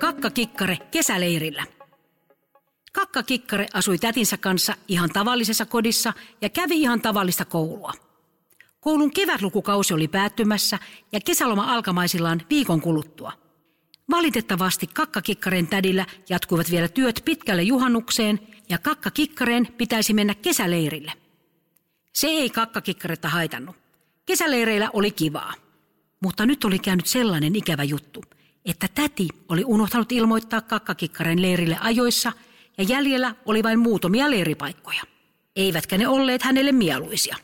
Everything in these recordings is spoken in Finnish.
Kakkakikkare kesäleirillä. Kakkakikkare asui tätinsä kanssa ihan tavallisessa kodissa ja kävi ihan tavallista koulua. Koulun kevätlukukausi oli päättymässä ja kesäloma alkamaisillaan viikon kuluttua. Valitettavasti kakkakikkaren tädillä jatkuivat vielä työt pitkälle juhannukseen ja kakkakikkaren pitäisi mennä kesäleirille. Se ei kakkakikkaretta haitannut. Kesäleireillä oli kivaa. Mutta nyt oli käynyt sellainen ikävä juttu, että täti oli unohtanut ilmoittaa kakkakikkaren leirille ajoissa ja jäljellä oli vain muutamia leiripaikkoja. Eivätkä ne olleet hänelle mieluisia.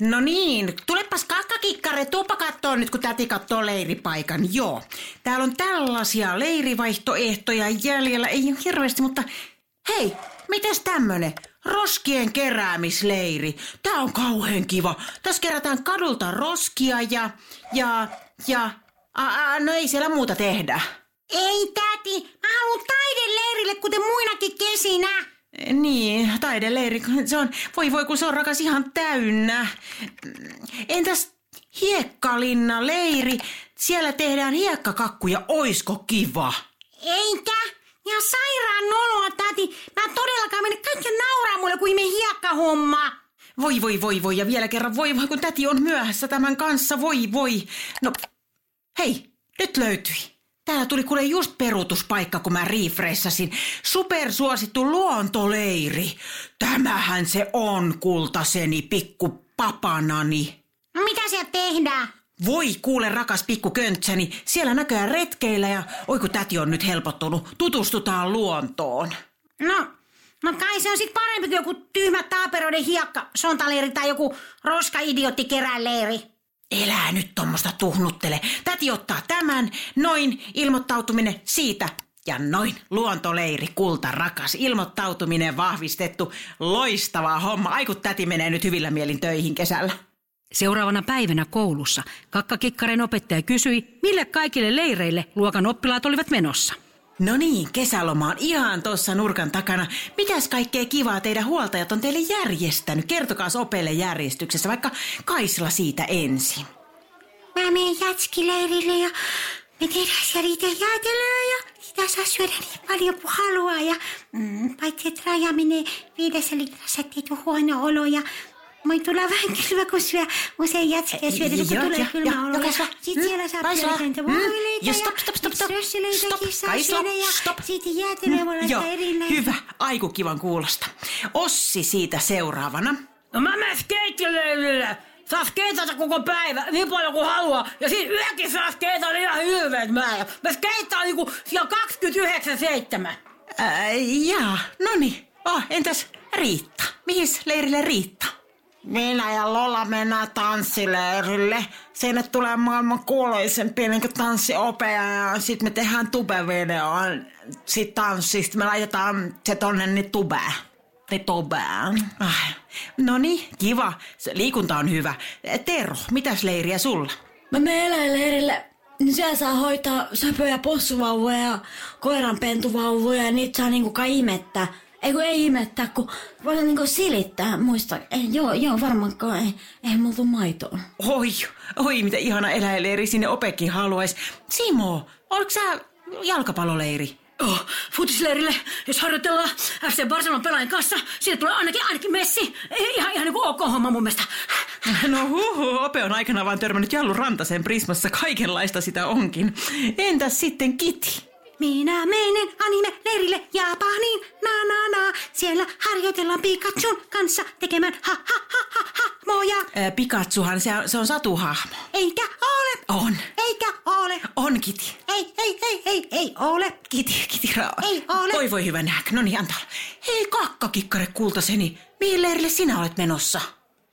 No niin, tulepas kakkakikkare, tuupa kattoo nyt, kun täti kattoo leiripaikan. Joo, täällä on tällaisia leirivaihtoehtoja jäljellä, ei ole hirveästi, mutta hei, mitäs tämmönen? Roskien keräämisleiri. Tää on kauhean kiva. Tässä kerätään kadulta roskia ja, ja, ja, a, a, no ei siellä muuta tehdä. Ei täti, mä haluan taideleirille kuten muinakin kesinä. Niin, taideleiri, se on, voi voi kun se on rakas ihan täynnä. Entäs hiekkalinna leiri, siellä tehdään hiekkakakkuja, oisko kiva? Eikä? Ja sairaan noloa, täti. Mä todellakaan mene kaikki nauraa mulle, kuin me hiekkahomma. Voi voi voi voi ja vielä kerran voi voi kun täti on myöhässä tämän kanssa, voi voi. No hei, nyt löytyi. Täällä tuli kuule just peruutuspaikka, kun mä refreshasin. Supersuosittu luontoleiri. Tämähän se on, kultaseni, pikku papanani. No mitä siellä tehdään? Voi kuule rakas pikku köntsäni, siellä näköjään retkeillä ja oi kun täti on nyt helpottunut, tutustutaan luontoon. No, no kai se on sit parempi kuin joku tyhmä taaperoiden hiekka, sontaleiri tai joku roska-idiotti keräleiri. Elää nyt tuommoista tuhnuttele. Täti ottaa tämän, noin, ilmoittautuminen siitä. Ja noin, luontoleiri, kulta, rakas, ilmoittautuminen vahvistettu. Loistava homma. Ai kun täti menee nyt hyvillä mielin töihin kesällä. Seuraavana päivänä koulussa kakkakikkaren opettaja kysyi, mille kaikille leireille luokan oppilaat olivat menossa. No niin, kesäloma on ihan tuossa nurkan takana. Mitäs kaikkea kivaa teidän huoltajat on teille järjestänyt? Kertokaa opeille järjestyksessä, vaikka Kaisla siitä ensin. Mä menen jätskileirille ja me tehdään siellä itse jäätelöä ja sitä saa syödä niin paljon kuin haluaa. Ja mm, paitsi että raja menee viidessä litrassa, ettei tule huono olo ja Moi tulla vähän kylmä, kun syö usein jätskiä syödä, kun tulee kylmä olo. Ja sit siellä saa pientä voileita ja stop, stop, stop, stop. Stop, Kaisla, stop. Sitten jäätelöä voi laittaa erillään. Hyvä, aiku kivan kuulosta. Ossi siitä seuraavana. No mä menen skeittileirille. Saa skeitata koko päivä, niin paljon kuin haluaa. Ja siinä yökin saa skeitata ihan hirveet määrä. Mä skeittaan niinku siellä 29-7. Äh, jaa, no niin. Oh, entäs Riitta? Mihin leirille Riitta? Minä ja Lola mennään tanssileirille. Sinne tulee maailman kuuluisempi niin tanssiopea ja sitten me tehdään tubevideoa. Sitten tanssista me laitetaan se tonne niin tubeen. Niin tubeen. Ah, no niin, kiva. Se liikunta on hyvä. Tero, mitäs leiriä sulla? Mä menen eläinleirille niin siellä saa hoitaa söpöjä possuvauvoja ja koiran pentuvauvoja ja niitä saa niinku kai imettää. Ei kun ei imettää, kun voi niinku silittää, muista. Ei, joo, joo, varmaankaan ei, ei mulla tuu maitoa. Oi, oi, mitä ihana eläinleiri sinne opekin haluaisi. Simo, oliko sä jalkapalloleiri? Oh, futisleirille, jos harjoitellaan FC Barcelona pelaajien kanssa, siitä tulee ainakin, ainakin Messi. Ihan, ihan niin kuin ok homma mun mielestä. No huhu, Ope on aikana vaan törmännyt Jallu Rantasen Prismassa, kaikenlaista sitä onkin. Entäs sitten Kiti? Minä menen anime-leirille Japaniin, na na na. Siellä harjoitellaan Pikachun kanssa tekemään ha ha ha ha ha moja. Ää, Pikatsuhan, se, on- se on satuhahmo. Eikä ole. On. Eikä ole. On Kiti. Ei, ei, ei, ei, ei ole. Kiti, Kiti Rao. Ei ole. Voi voi hyvä nähdä. No niin, antaa. Hei kakkakikkare kultaseni, mihin leirille sinä olet menossa?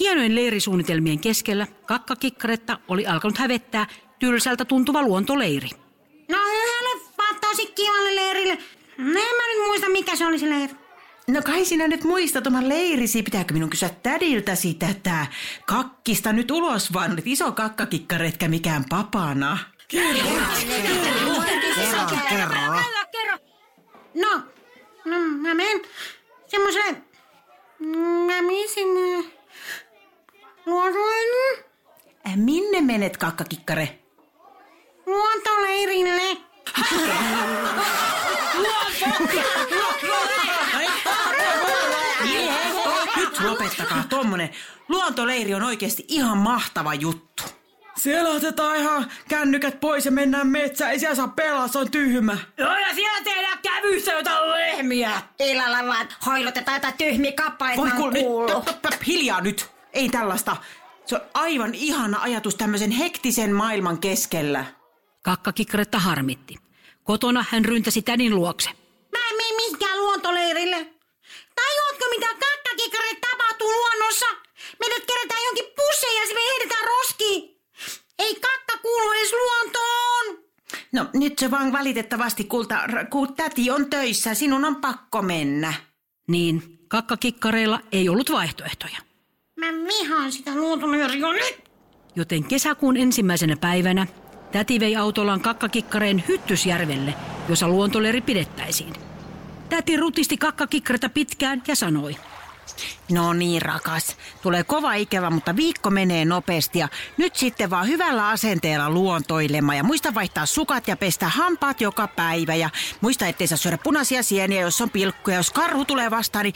Hienojen leirisuunnitelmien keskellä kakkakikkaretta oli alkanut hävettää tylsältä tuntuva luontoleiri. No tosi kivalle leirille. No en mä nyt muista, mikä se oli se leiri. No kai sinä nyt muistat oman leirisi. Pitääkö minun kysyä tädiltä sitä, että kakkista nyt ulos vaan olet iso kakkakikkaretkä mikään papana. Kerro. kerro. No, no mä menen semmoiselle... Mä menen sinne... Luontoleirille. minne menet, kakkakikkare? Luontoleirille. Nyt lopettakaa tommonen. Luontoleiri on oikeasti ihan mahtava juttu. Siellä otetaan ihan kännykät pois ja mennään metsään. Ei siellä saa pelaa, se on tyhmä. Joo, ja siellä tehdään kävyssä jotain lehmiä. Illalla vaan hoilotetaan jotain tyhmiä kappaleita, Voi kuule, nyt, tap, hiljaa nyt. Ei tällaista. Se on aivan ihana ajatus tämmöisen hektisen maailman keskellä. Kakkakikkaretta harmitti. Kotona hän ryntäsi tädin luokse. Mä en mene mihinkään luontoleirille. Tajuatko mitä kakkakikkareille tapahtuu luonnossa? Meidät kerätään jonkin pusseen ja sitten me heitetään roskiin. Ei kakka kuulu edes luontoon. No nyt se vaan valitettavasti, kulta, kun täti on töissä, sinun on pakko mennä. Niin, kakkakikkareilla ei ollut vaihtoehtoja. Mä vihaan sitä luontoleiriä nyt. Joten kesäkuun ensimmäisenä päivänä täti vei autollaan kakkakikkareen Hyttysjärvelle, jossa luontoleiri pidettäisiin. Täti rutisti kakkakikkareta pitkään ja sanoi. No niin, rakas. Tulee kova ikävä, mutta viikko menee nopeasti ja nyt sitten vaan hyvällä asenteella luontoilemaan. Ja muista vaihtaa sukat ja pestä hampaat joka päivä. Ja muista, ettei saa syödä punaisia sieniä, jos on pilkkuja. Jos karhu tulee vastaan, niin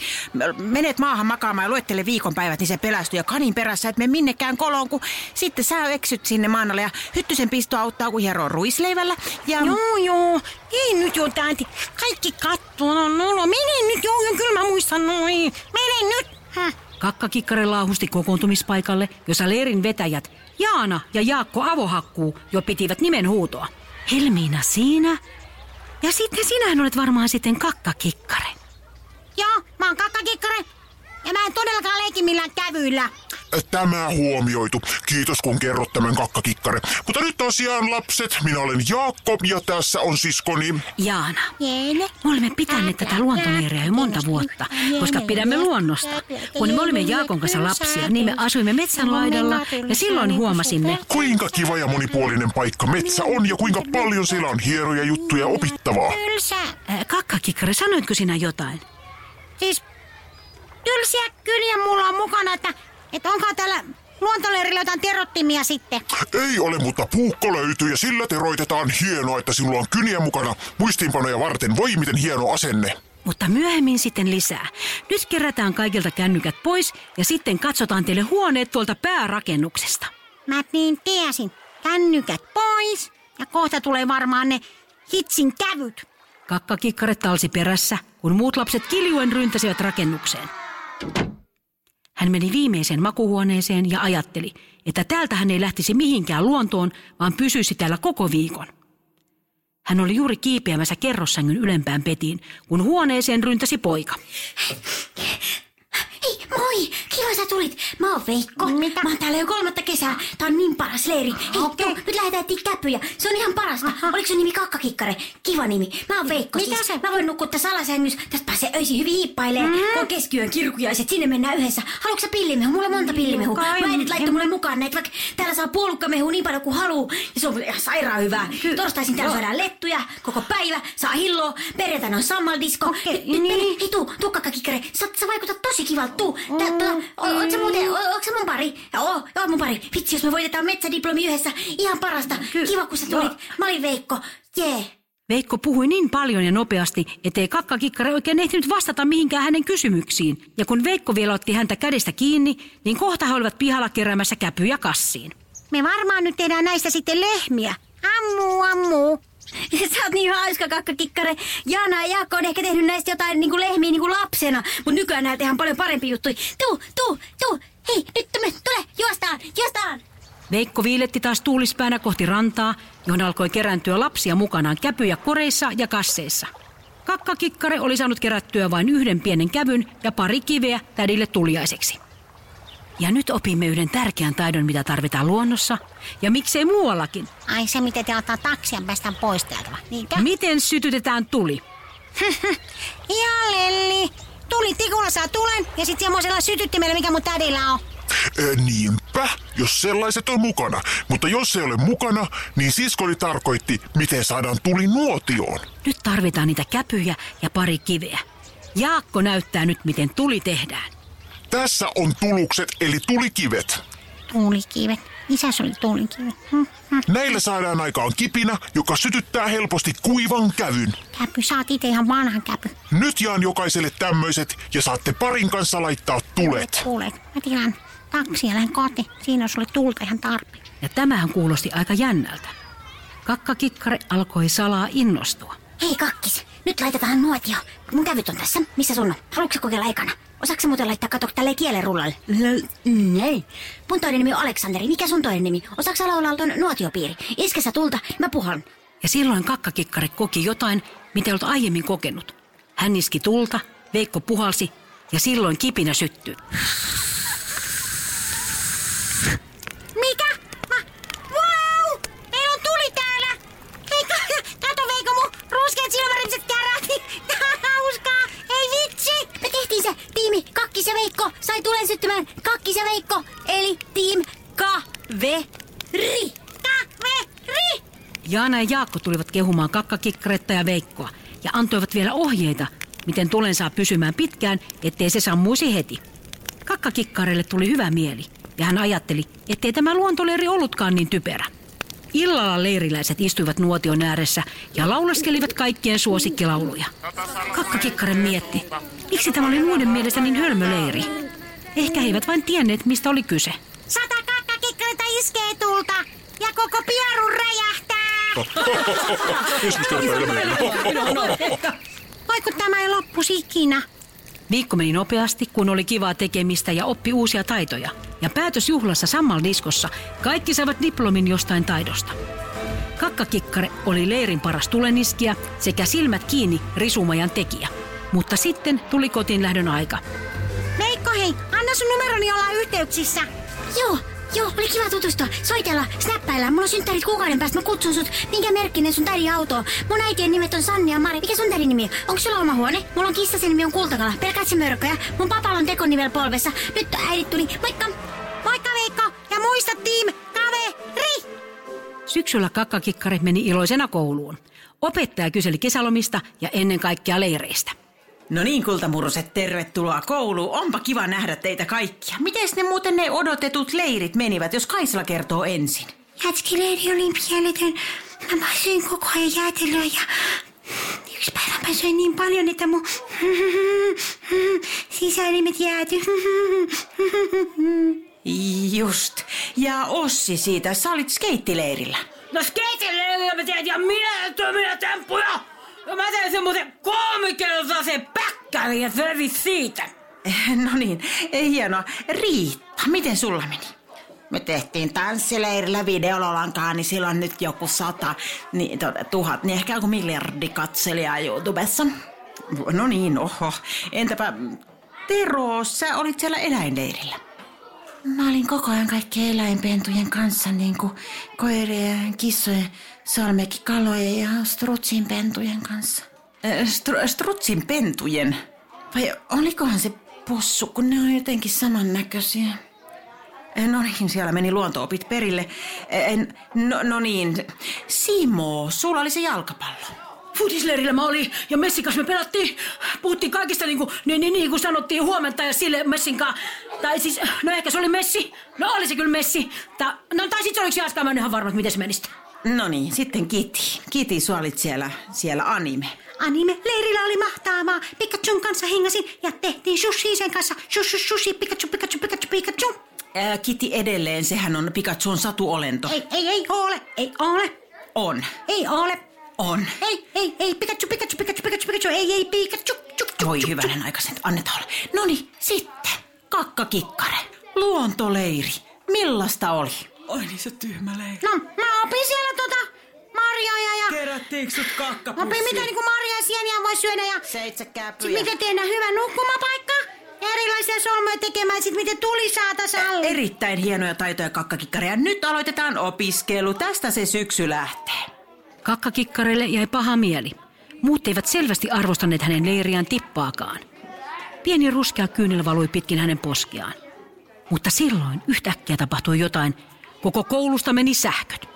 menet maahan makaamaan ja luettele viikonpäivät, niin se pelästyy. Ja kanin perässä et me minnekään koloon, kun sitten sä eksyt sinne maanalle. Ja hyttysen pisto auttaa, kun hieroo ruisleivällä. Ja... Joo, joo. Ei nyt jo, täti. Kaikki kattoo. No, no, no. Mene nyt, joo, joo, kyllä mä muistan noin. Mene nyt. Häh. Kakkakikkare laahusti kokoontumispaikalle, jossa leirin vetäjät Jaana ja Jaakko Avohakkuu jo pitivät nimen huutoa. Helmiina siinä? Ja sitten sinähän olet varmaan sitten kakkakikkare. Joo, mä oon kakkakikkare. Ja mä en todellakaan leiki millään kävyillä. Tämä huomioitu. Kiitos kun kerrot tämän kakkakikkare. Mutta nyt tosiaan lapset, minä olen Jaakko ja tässä on siskoni. Jaana, me olemme pitäneet tätä luontoleiriä jo monta vuotta, koska pidämme luonnosta. Kun me olimme Jaakon kanssa lapsia, niin me asuimme metsän laidalla ja silloin huomasimme, Kuinka kiva ja monipuolinen paikka metsä on ja kuinka paljon siellä on hienoja juttuja opittavaa. Ää, kakkakikkare, sanoitko sinä jotain? Siis tylsiä kyliä mulla on mukana, että, että onko täällä luontoleirillä jotain terottimia sitten. Ei ole, mutta puukko löytyy ja sillä teroitetaan hienoa, että sinulla on kyniä mukana muistiinpanoja varten. Voi miten hieno asenne. Mutta myöhemmin sitten lisää. Nyt kerätään kaikilta kännykät pois ja sitten katsotaan teille huoneet tuolta päärakennuksesta. Mä niin tiesin. Kännykät pois ja kohta tulee varmaan ne hitsin kävyt. Kakkakikkare talsi perässä, kun muut lapset kiljuen ryntäsivät rakennukseen. Hän meni viimeiseen makuhuoneeseen ja ajatteli, että täältä hän ei lähtisi mihinkään luontoon, vaan pysyisi täällä koko viikon. Hän oli juuri kiipeämässä kerrossängyn ylempään petiin, kun huoneeseen ryntäsi poika. Hei, moi! Kiva sä tulit. Mä oon Veikko. Mitä? Mä oon täällä jo kolmatta kesää. Tää on niin paras leiri. Hei, Okei. tuu, nyt lähdetään etsiä käpyjä. Se on ihan parasta. Oliko sun nimi Kakkakikkare? Kiva nimi. Mä oon Veikko Mitä siis. se? Mä voin nukkua tässä alasängyssä. Tästä pääsee öisin hyvin hiippailee. Mm. Kun on keskiyön kirkujaiset, sinne mennään yhdessä. Haluatko sä pillimehu? Mulla on monta pillimehua. Kai. Mä äidit laittoi mulle mukaan näitä, vaikka täällä saa puolukkamehu niin paljon kuin haluu. Ja se on ihan sairaan hyvää. Torstaisin täällä syödään lettuja koko päivä. Saa hilloa. Perjantaina on sammaldisko. Okei, Nyt- nyt niin. mene. Hei tuu, tuu kakkakikkare. Sä, sä vaikutat tosi kivalta. Tuu. Tää, o- oot sä muuten, oot sä mun pari? Oo, joo mun pari. Vitsi, jos me voitetaan metsädiplomi yhdessä. Ihan parasta. Kiva, kun sä tulit. Mä olin Veikko. Jee. Veikko puhui niin paljon ja nopeasti, ettei kakkakikkare oikein ehtinyt vastata mihinkään hänen kysymyksiin. Ja kun Veikko vielä otti häntä kädestä kiinni, niin kohta he olivat pihalla keräämässä käpyjä kassiin. Me varmaan nyt tehdään näistä sitten lehmiä. Ammu, ammu. Sä oot niin hauska kakkakikkare. Jaana ja Jaakko on ehkä tehnyt näistä jotain niinku lehmiä niinku lapsena, mutta nykyään näillä tehdään paljon parempi juttuja. Tuu, tuu, tuu. Hei, nyt tule, tule, juostaan, juostaan. Veikko viiletti taas tuulispäänä kohti rantaa, johon alkoi kerääntyä lapsia mukanaan käpyjä koreissa ja kasseissa. Kakkakikkare oli saanut kerättyä vain yhden pienen kävyn ja pari kiveä tädille tuliaiseksi. Ja nyt opimme yhden tärkeän taidon, mitä tarvitaan luonnossa, ja miksei muuallakin. Ai se, miten te ottaa taksia päästään pois täältä, vai? niinkö? Miten sytytetään tuli? Ja Lelli. Tuli tikulla saa tulen ja sitten semmoisella sytyttimellä, mikä mun tädillä on. E, niinpä, jos sellaiset on mukana. Mutta jos ei ole mukana, niin siskoni tarkoitti, miten saadaan tuli nuotioon. Nyt tarvitaan niitä käpyjä ja pari kiveä. Jaakko näyttää nyt, miten tuli tehdään. Tässä on tulukset eli tulikivet. Tuulikivet. Isäs oli tuulinkivi. Hm, hm. Näillä saadaan aikaan kipinä, joka sytyttää helposti kuivan kävyn. Käpy, sä oot ite ihan vanhan käpy. Nyt jaan jokaiselle tämmöiset ja saatte parin kanssa laittaa tulet. Tuulet. Mä tilaan taksi ja lähden koti. Siinä olisi sulle tulta ihan tarpeen. Ja tämähän kuulosti aika jännältä. Kakkakikkare alkoi salaa innostua. Hei kakkis, nyt laitetaan nuotio. Mun kävyt on tässä. Missä sun on? Haluatko kokeilla ekana? Osaatko muuten laittaa kato tälleen kielen rullalle? Ei. Mun toinen nimi on Aleksanteri. Mikä sun toinen nimi? Osaatko laulaa ton nuotiopiiri? Iske sä tulta, mä puhon. Ja silloin kakkakikkare koki jotain, mitä ei ollut aiemmin kokenut. Hän iski tulta, Veikko puhalsi ja silloin kipinä syttyi. Mikä? Mä... Wow! Meillä on tuli täällä! Hei, ka- kato Veikko, mun ruskeat silmäriset kärähti! Hauskaa! Ei vitsi! Me tehtiin se tiimi Kakkis ja Veikko sai tulen syttymään Kakkis ja Veikko, eli Team Kaveri. Kaveri! Jaana ja Jaakko tulivat kehumaan kakkakikkaretta ja Veikkoa ja antoivat vielä ohjeita, miten tulen saa pysymään pitkään, ettei se sammuisi heti. Kakkakikkarelle tuli hyvä mieli ja hän ajatteli, ettei tämä luontoleiri ollutkaan niin typerä. Illalla leiriläiset istuivat nuotion ääressä ja laulaskelivat kaikkien suosikkilauluja. Kakkakikkaren mietti, miksi tämä oli muiden mielestä niin hölmöleiri. Ehkä he eivät vain tienneet, mistä oli kyse. Sata kakkakikkarita iskee tulta ja koko pieru räjähtää! Voiko tämä ei loppuisi ikinä? Viikko meni nopeasti, kun oli kivaa tekemistä ja oppi uusia taitoja. Ja päätösjuhlassa Sammal-diskossa kaikki saivat diplomin jostain taidosta. Kakkakikkare oli leirin paras tuleniskiä sekä silmät kiinni risumajan tekijä. Mutta sitten tuli kotiin lähdön aika. Veikko hei, anna sun numeroni olla yhteyksissä. Joo, joo, oli kiva tutustua. Soitella, snappailla. Mulla on synttärit kuukauden päästä. Mä kutsun sut. Minkä merkkinen sun tädin auto on? Mun äitien nimet on Sanni ja Mari. Mikä sun tädin nimi on? Onko sulla oma huone? Mulla on kissa, sen nimi on Kultakala. Pelkäät se mörköjä. Mun papalla on tekonivel polvessa. Nyt äidit tuli. Moikka! Moikka Veikko! Ja muista tiim, kaveri! Syksyllä kakkakikkare meni iloisena kouluun. Opettaja kyseli kesälomista ja ennen kaikkea leireistä. No niin, kultamurroset, tervetuloa kouluun. Onpa kiva nähdä teitä kaikkia. Miten ne muuten ne odotetut leirit menivät, jos Kaisla kertoo ensin? Jätskileiri oli mieletön. Mä söin koko ajan jäätelöä ja yksi päivä mä söin niin paljon, että mun sisäelimet jääty. Just. Ja Ossi siitä, sä olit skeittileirillä. No skeitilleillä mä teen ihan mielettömiä temppuja. Ja mä teen semmoisen kolmikeltaisen päkkärin ja selvisi siitä. No niin, hienoa. Riitta, miten sulla meni? Me tehtiin tanssileirillä videololankaa, niin silloin nyt joku sata, niin, tuota, tuhat, niin ehkä joku miljardi katselijaa YouTubessa. No niin, oho. Entäpä Tero, sä olit siellä eläinleirillä. Mä olin koko ajan kaikkien eläinpentujen kanssa, niin kuin koirien, kissojen, salmekikalojen ja strutsin pentujen kanssa. Äh, Stru- strutsin pentujen. Vai olikohan se possu, kun ne on jotenkin samannäköisiä? Eh, No niin, siellä meni luontoopit perille. Eh, No, no niin, Simo, sulla oli se jalkapallo. Futisleirillä mä olin ja Messin kanssa me pelattiin. Puhuttiin kaikista niin kuin, niin, niin, niin kuin sanottiin huomenta ja sille Messin kanssa. Tai siis, no ehkä se oli Messi. No oli se kyllä Messi. Ta, no tai sit se oliko Jaska, mä en ihan varma, että miten se menisi. No niin, sitten Kiti. Kiti, sä olit siellä, siellä anime. Anime leirillä oli mahtavaa. Pikachun kanssa hengasin ja tehtiin sushi sen kanssa. Sushi, sushi, Pikachu, Pikachu, Pikachu, Pikachu. Ää, Kiti edelleen, sehän on Pikachun satuolento. Ei, ei, ei ole, ei ole, On. ei ole. On. Ei, ei, ei, Pikachu, Pikachu, Pikachu, Pikachu, Pikachu, ei, ei, Pikachu. Chuk, chuk, Voi hyvänen aikaisen, annetaan olla. No niin, sitten. Kakkakikkare. Luontoleiri. Millaista oli? Oi niin se tyhmä leiri. No, mä opin siellä tota marjoja ja... Kerättiinkö sut kakkapussia? Opin mitä niinku marjoja sieniä voi syödä ja... Seitsekäpyjä. Sit miten tehdä hyvä nukkumapaikka. Ja erilaisia solmuja tekemään, sit miten tuli saatas alle. Erittäin hienoja taitoja kakkakikkareja. Nyt aloitetaan opiskelu. Tästä se syksy lähtee. Kakkakikkarelle jäi paha mieli. Muut eivät selvästi arvostaneet hänen leiriään tippaakaan. Pieni ruskea kyynel valui pitkin hänen poskiaan. Mutta silloin yhtäkkiä tapahtui jotain. Koko koulusta meni sähköt.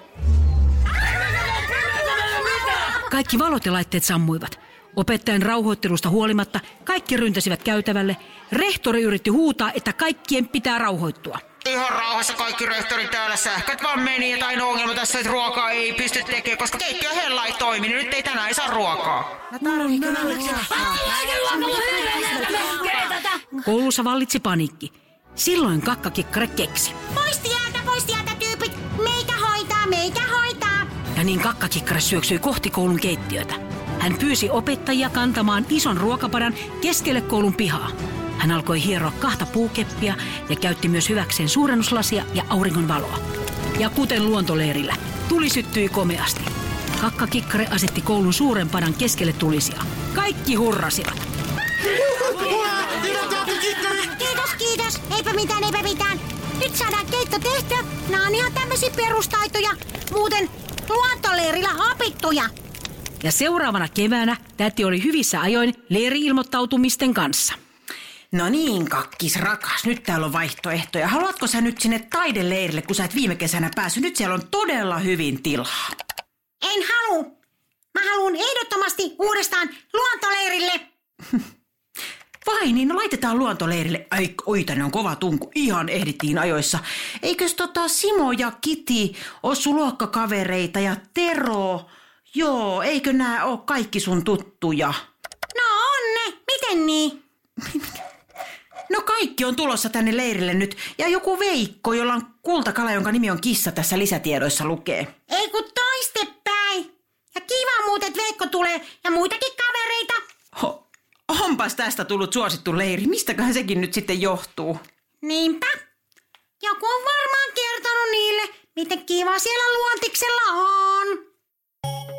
Kaikki valot ja laitteet sammuivat. Opettajan rauhoittelusta huolimatta kaikki ryntäsivät käytävälle. Rehtori yritti huutaa, että kaikkien pitää rauhoittua. Ihan rauhassa kaikki rehtorin täällä sähköt vaan meni ja tain ongelma tässä, että ruokaa ei pysty tekemään, koska keittiö hella ei toimi, niin nyt ei tänään ei saa ruokaa. Koulussa vallitsi paniikki. Silloin kakkakikkare keksi. Pois tieltä, pois tieltä niin kakkakikkare syöksyi kohti koulun keittiötä. Hän pyysi opettajia kantamaan ison ruokapadan keskelle koulun pihaa. Hän alkoi hieroa kahta puukeppiä ja käytti myös hyväkseen suurennuslasia ja auringon valoa. Ja kuten luontoleirillä, tuli syttyi komeasti. Kakkakikkare asetti koulun suuren padan keskelle tulisia. Kaikki hurrasivat. Kiitos, kiitos. Eipä mitään, eipä mitään. Nyt saadaan keitto tehtyä. Nämä on ihan tämmöisiä perustaitoja. Muuten luontoleirillä opittuja. Ja seuraavana keväänä täti oli hyvissä ajoin leiri-ilmoittautumisten kanssa. No niin, kakkis rakas, nyt täällä on vaihtoehtoja. Haluatko sä nyt sinne taideleirille, kun sä et viime kesänä päässyt? Nyt siellä on todella hyvin tilaa. En halua. Mä haluan ehdottomasti uudestaan luontoleirille. Vai niin, no laitetaan luontoleirille. Ai, oi, tänne on kova tunku. Ihan ehdittiin ajoissa. Eikös tota Simo ja Kiti oo sun luokkakavereita ja Tero? Joo, eikö nää oo kaikki sun tuttuja? No on ne. Miten niin? No kaikki on tulossa tänne leirille nyt. Ja joku Veikko, jolla on kultakala, jonka nimi on kissa tässä lisätiedoissa lukee. Ei kun toistepäin. Ja kiva muuten, että Veikko tulee ja muitakin onpas tästä tullut suosittu leiri. Mistäköhän sekin nyt sitten johtuu? Niinpä. Joku on varmaan kertonut niille, miten kiva siellä luontiksella on.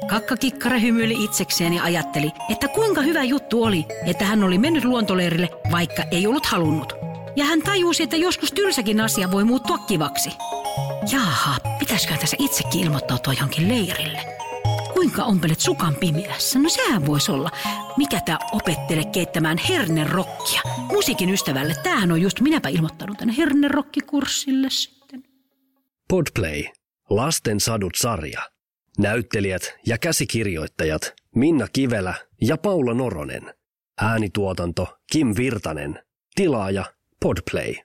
Kakkakikkara hymyili itsekseen ja ajatteli, että kuinka hyvä juttu oli, että hän oli mennyt luontoleirille, vaikka ei ollut halunnut. Ja hän tajusi, että joskus tylsäkin asia voi muuttua kivaksi. Jaha, pitäisikö tässä itsekin ilmoittautua johonkin leirille? Kuinka ompelet sukan pimeässä? No sehän voisi olla. Mikä tää opettele keittämään hernerokkia? Musiikin ystävälle, tämähän on just minäpä ilmoittanut tänne hernerokkikurssille sitten. Podplay. Lasten sadut sarja. Näyttelijät ja käsikirjoittajat Minna Kivelä ja Paula Noronen. Äänituotanto Kim Virtanen. Tilaaja Podplay.